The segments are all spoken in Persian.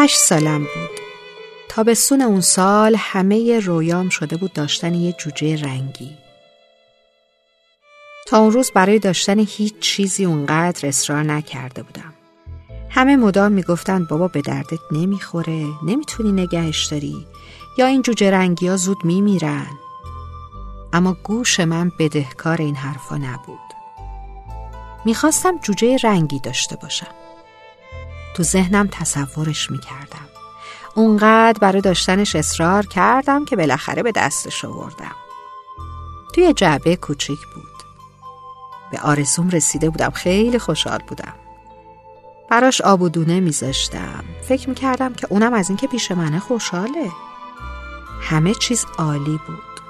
هشت سالم بود. تابستون اون سال همه رویام شده بود داشتن یه جوجه رنگی. تا اون روز برای داشتن هیچ چیزی اونقدر اصرار نکرده بودم. همه مدام می‌گفتند بابا به دردت نمی‌خوره نمی‌تونی نگهش داری. یا این جوجه رنگی ها زود میمیرن. اما گوش من بدهکار این حرفا نبود. می‌خواستم جوجه رنگی داشته باشم. تو ذهنم تصورش می‌کردم. اونقدر برای داشتنش اصرار کردم که بالاخره به دستش آوردم. توی جعبه کوچیک بود. به آرزوم رسیده بودم. خیلی خوشحال بودم. براش آب و دونه میذاشتم. فکر می‌کردم که اونم از اینکه پیش منه خوشحاله. همه چیز عالی بود.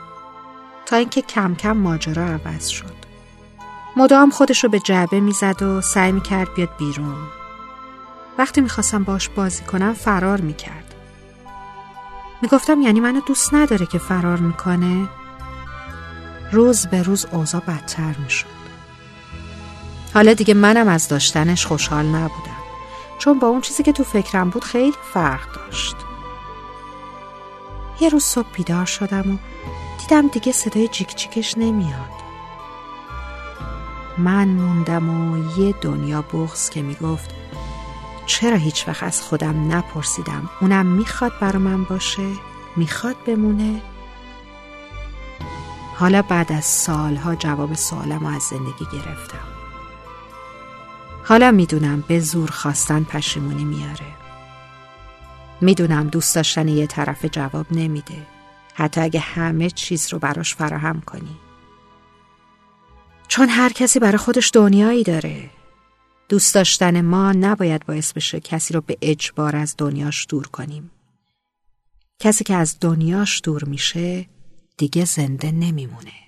تا اینکه کم کم ماجرا عوض شد. مدام خودش رو به جعبه می‌زد و سعی می‌کرد بیاد بیرون. وقتی می‌خواستم باش بازی کنم فرار می‌کرد. می‌گفتم یعنی منو دوست نداره که فرار می‌کنه؟ روز به روز اوضاع بدتر می‌شد. حالا دیگه منم از داشتنش خوشحال نبودم. چون با اون چیزی که تو فکرم بود خیلی فرق داشت. یه روز صبح بیدار شدم و دیدم دیگه صدای جیک جیکش نمیاد. من موندم و یه دنیا بغز که می‌گفت چرا هیچ وقت از خودم نپرسیدم؟ اونم می‌خواد برا من باشه؟ می‌خواد بمونه؟ حالا بعد از سالها جواب سوالم از زندگی گرفتم. حالا می‌دونم به زور خواستن پشیمونی میاره. می‌دونم دوست داشتن یه طرف جواب نمیده. حتی اگه همه چیز رو براش فراهم کنی. چون هر کسی برای خودش دنیایی داره. دوست داشتن ما نباید باعث بشه کسی رو به اجبار از دنیاش دور کنیم. کسی که از دنیاش دور میشه دیگه زنده نمیمونه.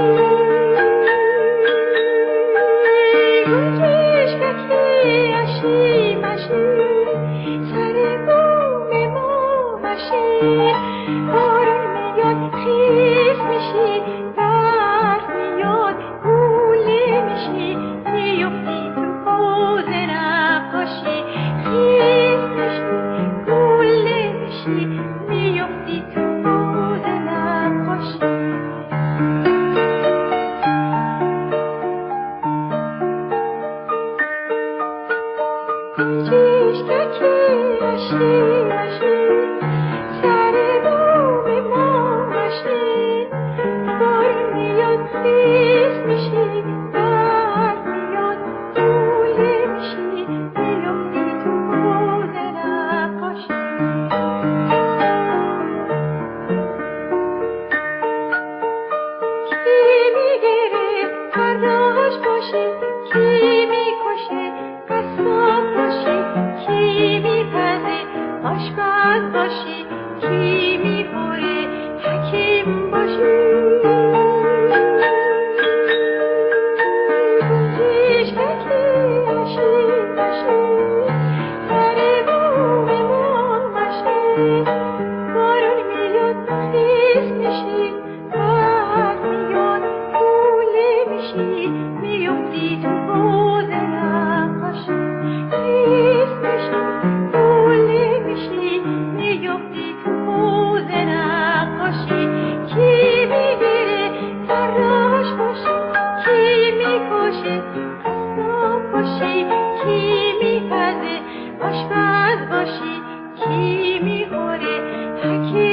Christmas. I can't.